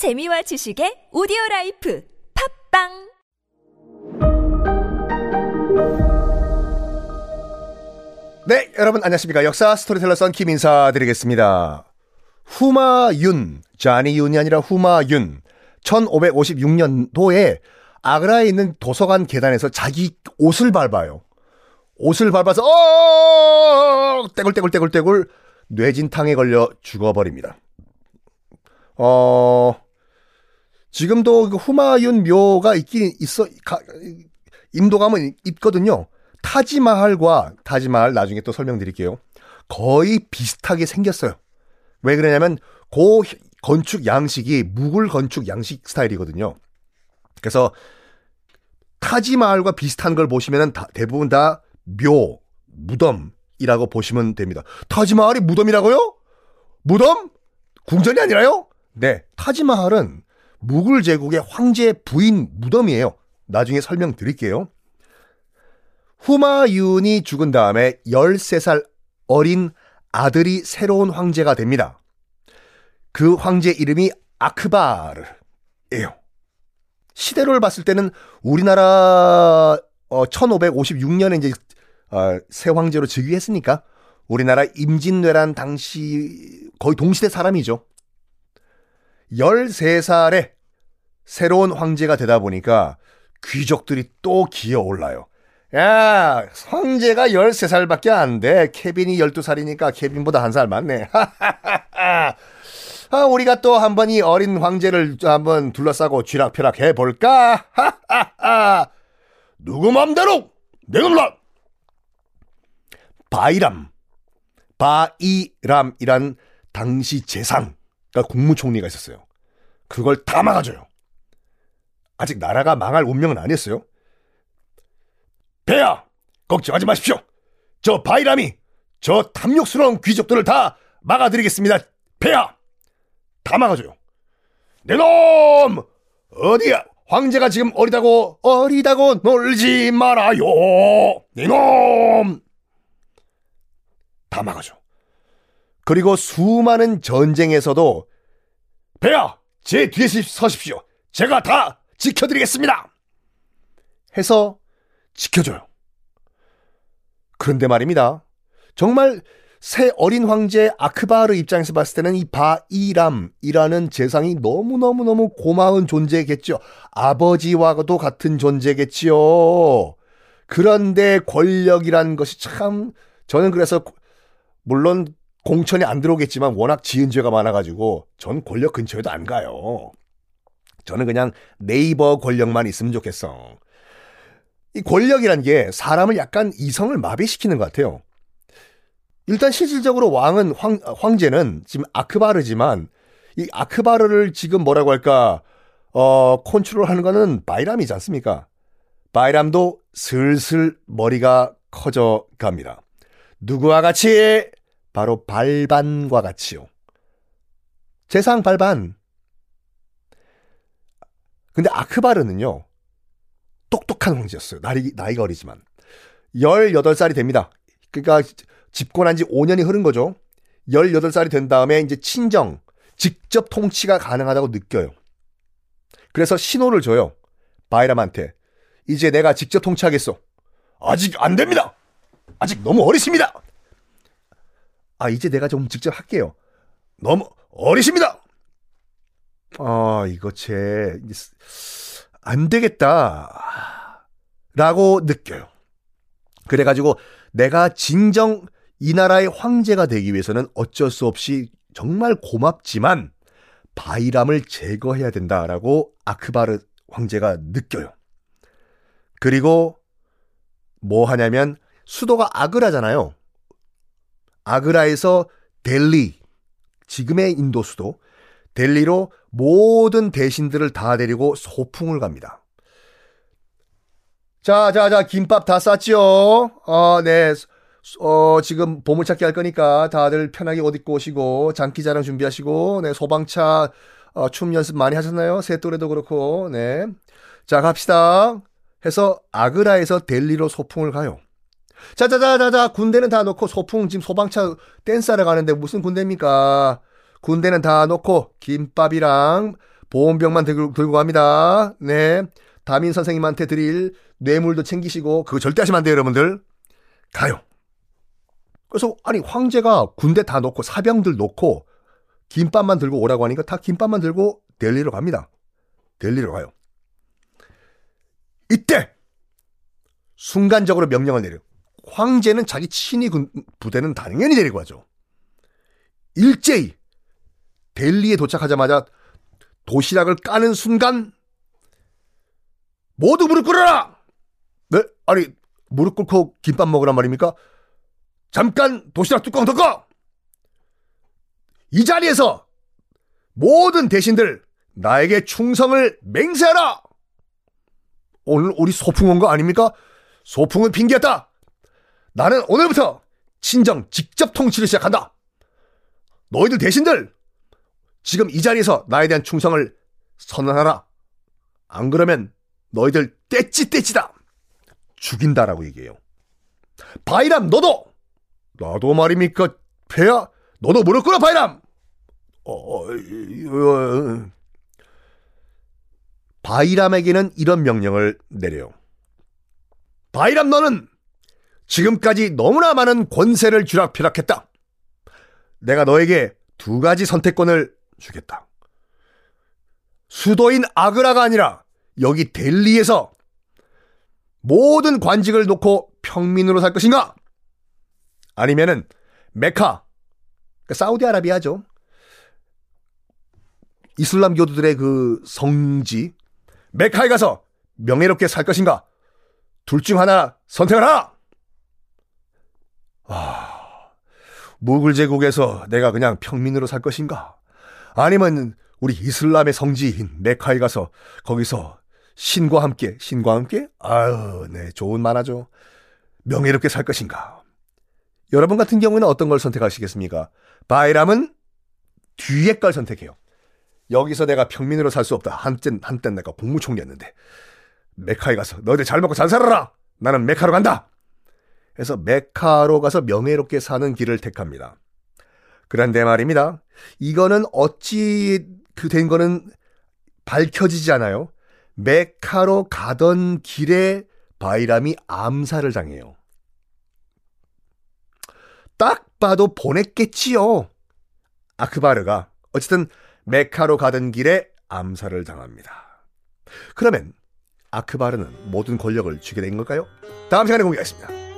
재미와 지식의 오디오 life 팟빵 네, 여러분 안녕하십니까. 역사 스토리텔러 썬킴 인사드리겠습니다. 후마윤, 자니윤이 아니라 후마윤. 1556년도에 아그라에 있는 도서관 계단에서 자기 옷을 밟아요. 옷을 밟아서 어 떼굴떼굴떼굴떼굴 뇌진탕에 걸려 죽어버립니다. 어 지금도 그 후마윤 묘가 있긴 있어 가, 인도 가면 있거든요. 타지마할과 타지마할 나중에 또 설명드릴게요. 거의 비슷하게 생겼어요. 왜 그러냐면 고 건축 양식이 무굴 건축 양식 스타일이거든요. 그래서 타지마할과 비슷한 걸 보시면 대부분 다 묘, 무덤이라고 보시면 됩니다. 타지마할이 무덤이라고요? 무덤? 궁전이 아니라요? 네, 타지마할은 무굴 제국의 황제 부인 무덤이에요. 나중에 설명드릴게요. 후마윤이 죽은 다음에 13살 어린 아들이 새로운 황제가 됩니다. 그 황제 이름이 아크바르예요. 시대를 봤을 때는 우리나라 어, 1556년에 이제 어, 새 황제로 즉위했으니까 우리나라 임진왜란 당시 거의 동시대 사람이죠. 13살에 새로운 황제가 되다 보니까 귀족들이 또 기어 올라요. 야, 황제가 13살밖에 안 돼. 케빈이 12살이니까 케빈보다 한 살 많네. 아, 우리가 또 한 번 이 어린 황제를 한번 둘러싸고 쥐락펴락 해볼까? 누구 맘대로! 내가 몰라! 바이람. 바이람이란 당시 재상, 국무총리가 있었어요. 그걸 다 막아줘요. 아직 나라가 망할 운명은 아니었어요. 배야! 걱정하지 마십시오. 저 바이람이 저 탐욕스러운 귀족들을 다 막아드리겠습니다. 배야! 다 막아줘요. 내 놈! 어디야? 황제가 지금 어리다고, 어리다고 놀지 말아요! 내 놈! 다 막아줘. 그리고 수많은 전쟁에서도 배야! 제 뒤에 서십시오. 제가 다 지켜드리겠습니다! 해서 지켜줘요. 그런데 말입니다. 정말 새 어린 황제 아크바르 입장에서 봤을 때는 이 바이람이라는 재상이 너무너무너무 고마운 존재겠죠. 아버지와도 같은 존재겠지요. 그런데 권력이란 것이 참, 저는 그래서, 물론 공천이 안 들어오겠지만 워낙 지은 죄가 많아가지고 전 권력 근처에도 안 가요. 저는 그냥 네이버 권력만 있으면 좋겠어. 이 권력이란 게 사람을 약간 이성을 마비시키는 것 같아요. 일단 실질적으로 왕은 황, 황제는 지금 아크바르지만 이 아크바르를 지금 뭐라고 할까 어 컨트롤하는 거는 바이람이지 않습니까? 바이람도 슬슬 머리가 커져 갑니다. 누구와 같이 바로 발반과 같이요. 재상 발반. 근데 아크바르는요. 똑똑한 황제였어요. 나이, 나이가 어리지만. 18살이 됩니다. 그러니까 집권한 지 5년이 흐른 거죠. 18살이 된 다음에 이제 친정, 직접 통치가 가능하다고 느껴요. 그래서 신호를 줘요. 바이람한테. 이제 내가 직접 통치하겠어. 아직 안 됩니다! 아직 너무 어리십니다! 아, 이제 내가 좀 직접 할게요. 너무 어리십니다! 아, 이거 제, 안 되겠다. 라고 느껴요. 그래가지고 내가 진정 이 나라의 황제가 되기 위해서는 어쩔 수 없이 정말 고맙지만 바이람을 제거해야 된다라고 아크바르 황제가 느껴요. 그리고 뭐 하냐면 수도가 아그라잖아요. 아그라에서 델리, 지금의 인도 수도, 델리로 모든 대신들을 다 데리고 소풍을 갑니다. 자, 자, 자, 김밥 다 쌌지요? 어, 네. 어, 지금 보물찾기 할 거니까 다들 편하게 옷 입고 오시고, 장기자랑 준비하시고, 네, 소방차, 어, 춤 연습 많이 하셨나요? 새 또래도 그렇고, 네. 자, 갑시다. 해서 아그라에서 델리로 소풍을 가요. 자자자자자, 군대는 다 놓고 소풍, 지금 소방차 댄스하러 가는데 무슨 군대입니까? 군대는 다 놓고 김밥이랑 보온병만 들고, 들고 갑니다. 네. 담임 선생님한테 드릴 뇌물도 챙기시고, 그거 절대 하시면 안 돼요, 여러분들. 가요. 그래서, 아니, 황제가 군대 다 놓고, 사병들 놓고, 김밥만 들고 오라고 하니까 다 김밥만 들고 델리로 갑니다. 델리로 가요. 이때! 순간적으로 명령을 내려. 황제는 자기 친위 군, 부대는 당연히 데리고 가죠. 일제히 델리에 도착하자마자 도시락을 까는 순간 모두 무릎 꿇어라! 네? 아니 무릎 꿇고 김밥 먹으란 말입니까? 잠깐 도시락 뚜껑 덮어! 이 자리에서 모든 대신들 나에게 충성을 맹세하라! 오늘 우리 소풍 온 거 아닙니까? 소풍은 핑계였다! 나는 오늘부터 친정 직접 통치를 시작한다! 너희들 대신들 지금 이 자리에서 나에 대한 충성을 선언하라. 안 그러면 너희들 떼찌떼찌다. 죽인다라고 얘기해요. 바이람 너도 나도 말입니까 폐야 너도 무릎 꿇어 바이람. 어, 어, 어, 바이람에게는 이런 명령을 내려요. 바이람 너는 지금까지 너무나 많은 권세를 쥐락펴락했다. 내가 너에게 두 가지 선택권을 주겠다. 수도인 아그라가 아니라 여기 델리에서 모든 관직을 놓고 평민으로 살 것인가? 아니면은 메카, 그러니까 사우디아라비아죠. 이슬람 교도들의 그 성지 메카에 가서 명예롭게 살 것인가? 둘 중 하나 선택하라. 아, 무굴 제국에서 내가 그냥 평민으로 살 것인가? 아니면 우리 이슬람의 성지인 메카에 가서 거기서 신과 함께 신과 함께 아유, 네, 좋은 만화죠. 명예롭게 살 것인가? 여러분 같은 경우에는 어떤 걸 선택하시겠습니까? 바이람은 뒤에 걸 선택해요. 여기서 내가 평민으로 살 수 없다. 한때 한때 내가 국무총리였는데 메카에 가서 너희들 잘 먹고 잘 살아라. 나는 메카로 간다. 그래서 메카로 가서 명예롭게 사는 길을 택합니다. 그런데 말입니다. 이거는 어찌 그 된 거는 밝혀지지 않아요. 메카로 가던 길에 바이람이 암살을 당해요. 딱 봐도 보냈겠지요. 아크바르가 어쨌든 메카로 가던 길에 암살을 당합니다. 그러면 아크바르는 모든 권력을 쥐게 된 걸까요? 다음 시간에 공개하겠습니다.